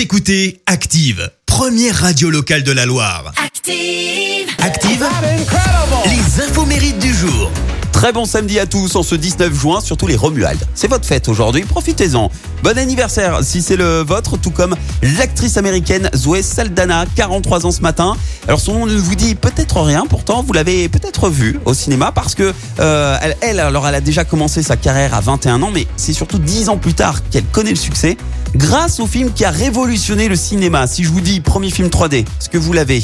Vous écoutez Active, première radio locale de la Loire. Active. Active, les infos mérites du jour. Très bon samedi à tous en ce 19 juin, surtout les Romuald. C'est votre fête aujourd'hui, profitez-en. Bon anniversaire si c'est le vôtre, tout comme l'actrice américaine Zoé Saldana, 43 ans ce matin. Alors son nom ne vous dit peut-être rien, pourtant vous l'avez peut-être vu au cinéma parce que euh, elle, elle, alors elle a déjà commencé sa carrière à 21 ans, mais c'est surtout 10 ans plus tard qu'elle connaît le succès grâce au film qui a révolutionné le cinéma. Si je vous dis premier film 3D, est-ce que vous l'avez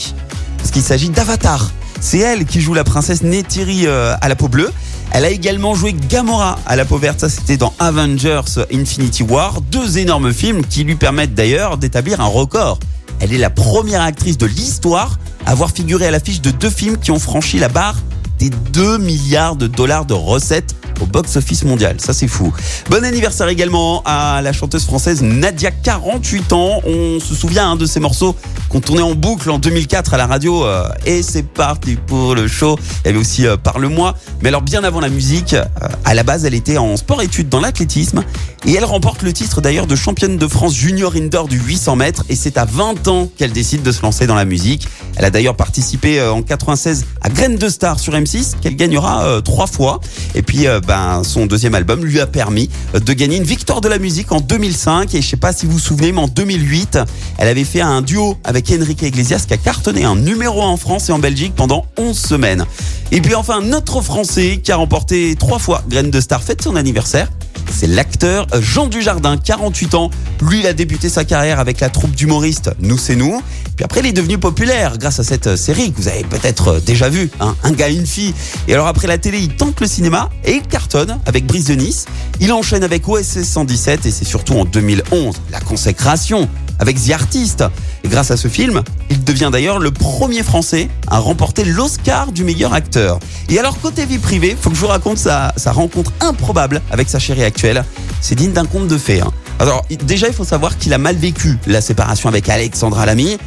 Parce qu'il s'agit d'Avatar. C'est elle qui joue la princesse Neytiri euh, à la peau bleue. Elle a également joué Gamora à la peau verte, ça c'était dans Avengers Infinity War, deux énormes films qui lui permettent d'ailleurs d'établir un record. Elle est la première actrice de l'histoire à avoir figuré à l'affiche de deux films qui ont franchi la barre des 2 milliards de dollars de recettes au box-office mondial. Ça, c'est fou. Bon anniversaire également à la chanteuse française Nadia, 48 ans. On se souvient hein, de ces morceaux qu'on tournait en boucle en 2004 à la radio. euh, et c'est parti pour le show. Il y avait aussi euh, Parle-moi. Mais alors, bien avant la musique, euh, à la base, elle était en sport-études dans l'athlétisme. Et elle remporte le titre d'ailleurs de championne de France junior indoor du 800 mètres. Et c'est à 20 ans qu'elle décide de se lancer dans la musique. Elle a d'ailleurs participé euh, en 96 à Graines de Star sur M6, qu'elle gagnera trois fois. Et puis, ben, son deuxième album lui a permis de gagner une victoire de la musique en 2005. Et je sais pas si vous vous souvenez, mais en 2008, elle avait fait un duo avec Enrique Iglesias qui a cartonné un numéro 1 en France et en Belgique pendant 11 semaines. Et puis enfin, notre Français qui a remporté trois fois Graines de Star fête son anniversaire. C'est l'acteur Jean Dujardin, 48 ans. Lui, il a débuté sa carrière avec la troupe d'humoristes Nous c'est nous. Puis après, il est devenu populaire grâce à cette série que vous avez peut-être déjà vue, hein, Un gars, une fille. Et alors après la télé, il tente le cinéma et il cartonne avec Brise de Nice. Il enchaîne avec OSS 117 et c'est surtout en 2011 la consécration avec The Artist. Grâce à ce film, il devient d'ailleurs le premier Français à remporter l'Oscar du meilleur acteur. Et alors côté vie privée, faut que je vous raconte sa, rencontre improbable avec sa chérie actuelle. C'est digne d'un conte de fées. hein. Alors déjà, il faut savoir qu'il a mal vécu la séparation avec Alexandra Lamy.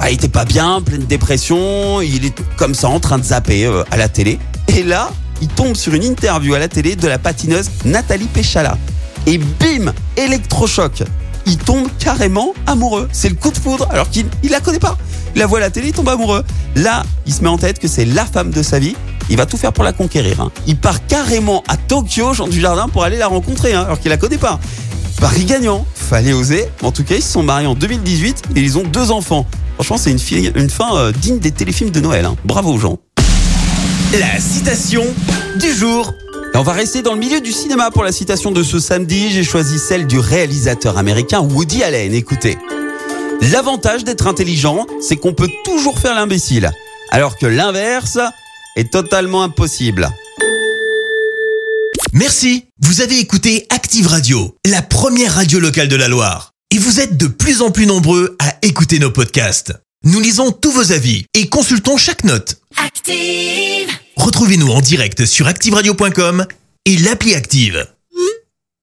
Ah, il était pas bien, pleine de dépression. Il est comme ça en train de zapper euh, à la télé. Et là, il tombe sur une interview à la télé de la patineuse Nathalie Péchala. Et bim, électrochoc. Il tombe carrément amoureux. C'est le coup de foudre alors qu'il il la connaît pas. Il la voit à la télé, il tombe amoureux. Là, il se met en tête que c'est la femme de sa vie. Il va tout faire pour la conquérir. hein. Il part carrément à Tokyo, Jean Dujardin, pour aller la rencontrer, hein, alors qu'il la connaît pas. Paris gagnant. Fallait oser. En tout cas, ils se sont mariés en 2018 et ils ont deux enfants. Franchement, c'est une, une fin euh, digne des téléfilms de Noël. hein. Bravo gens. La citation du jour. On va rester dans le milieu du cinéma pour la citation de ce samedi. J'ai choisi celle du réalisateur américain Woody Allen. Écoutez. L'avantage d'être intelligent, c'est qu'on peut toujours faire l'imbécile. Alors que l'inverse est totalement impossible. Merci. Vous avez écouté Active Radio, la première radio locale de la Loire. Et vous êtes de plus en plus nombreux à écouter nos podcasts. Nous lisons tous vos avis et consultons chaque note. Active. Retrouvez-nous en direct sur activeradio.com et l'appli Active.